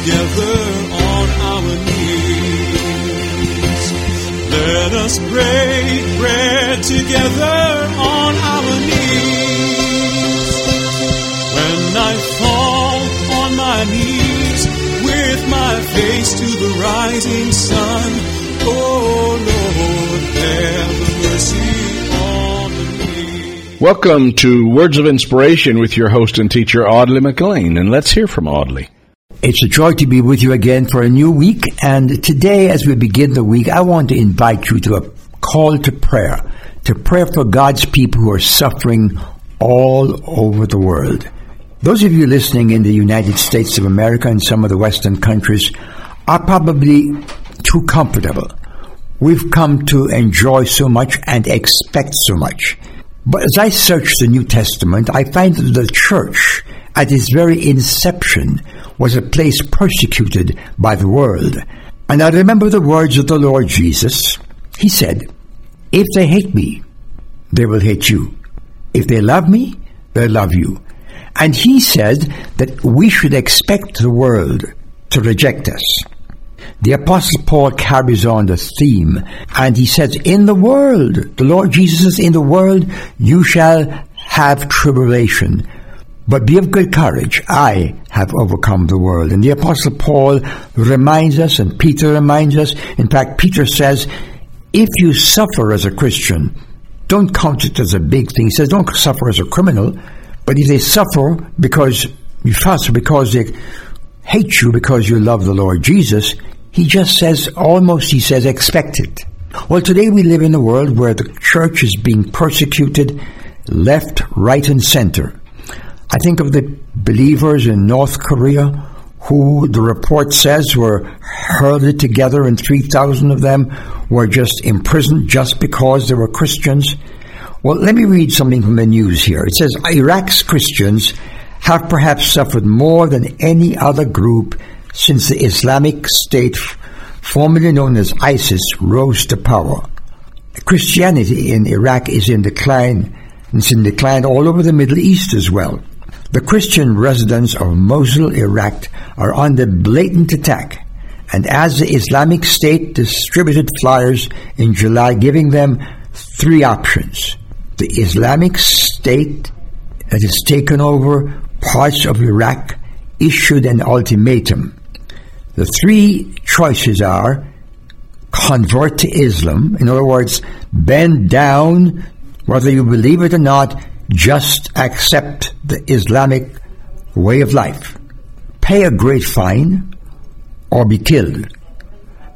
together on our knees. Let us together on our knees. When I fall on my knees with my face to the rising sun, oh Lord, have mercy. Welcome to Words of Inspiration with your host and teacher, Audley McLean. And let's hear from Audley. It's a joy to be with you again for a new week. And today, as we begin the week, I want to invite you to a call to prayer, to prayer for God's people who are suffering all over the world. Those of you listening in the United States of America and some of the Western countries are probably too comfortable. We've come to enjoy so much and expect so much. But as I search the New Testament, I find that the church, at its very inception, was a place persecuted by the world. And I remember the words of the Lord Jesus. He said, If they hate me, they will hate you. If they love me, they'll love you. And he said that we should expect the world to reject us. The Apostle Paul carries on the theme, and he says, In the world, the Lord Jesus says, In the world you shall have tribulation. But be of good courage. I have overcome the world. And the Apostle Paul reminds us, and Peter reminds us. In fact, Peter says, if you suffer as a Christian, don't count it as a big thing. He says, don't suffer as a criminal. But if they suffer because you fuss, because they hate you because you love the Lord Jesus, he just says, almost he says, expect it. Well, today we live in a world where the church is being persecuted left, right, and center. I think of the believers in North Korea who the report says were herded together and 3,000 of them were just imprisoned just because they were Christians. Well, let me read something from the news here. It says Iraq's Christians have perhaps suffered more than any other group since the Islamic State, formerly known as ISIS, rose to power. Christianity in Iraq is in decline. And it's in decline all over the Middle East as well. The Christian residents of Mosul, Iraq are under blatant attack, and as the Islamic State distributed flyers in July giving them three options. The Islamic State that has taken over parts of Iraq issued an ultimatum. The three choices are convert to Islam, in other words, bend down, whether you believe it or not, just accept the Islamic way of life. Pay a great fine or be killed.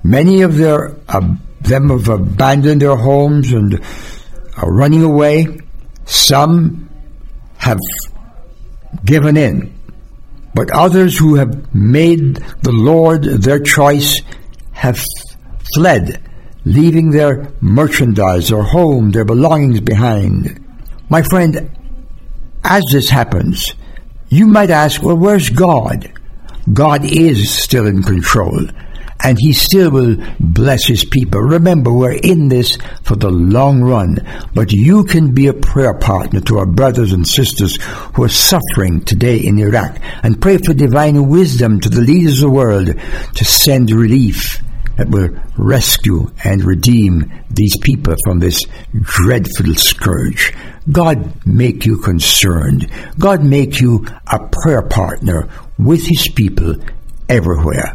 Many of their, uh, them have abandoned their homes and are running away. Some have given in. But others who have made the Lord their choice have fled, leaving their merchandise, their home, their belongings behind. My friend, as this happens, you might ask, well, where's God? God is still in control, and He still will bless His people. Remember, we're in this for the long run, but you can be a prayer partner to our brothers and sisters who are suffering today in Iraq, and pray for divine wisdom to the leaders of the world to send relief that will rescue and redeem these people from this dreadful scourge. God make you concerned. God make you a prayer partner with His people everywhere.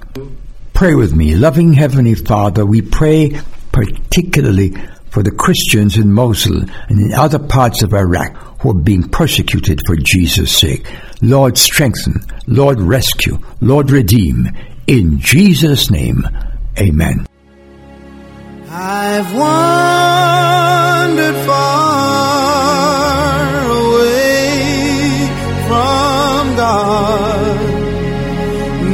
Pray with me. Loving Heavenly Father, we pray particularly for the Christians in Mosul and in other parts of Iraq who are being persecuted for Jesus' sake. Lord, strengthen. Lord, rescue. Lord, redeem. In Jesus' name, Amen. I've wandered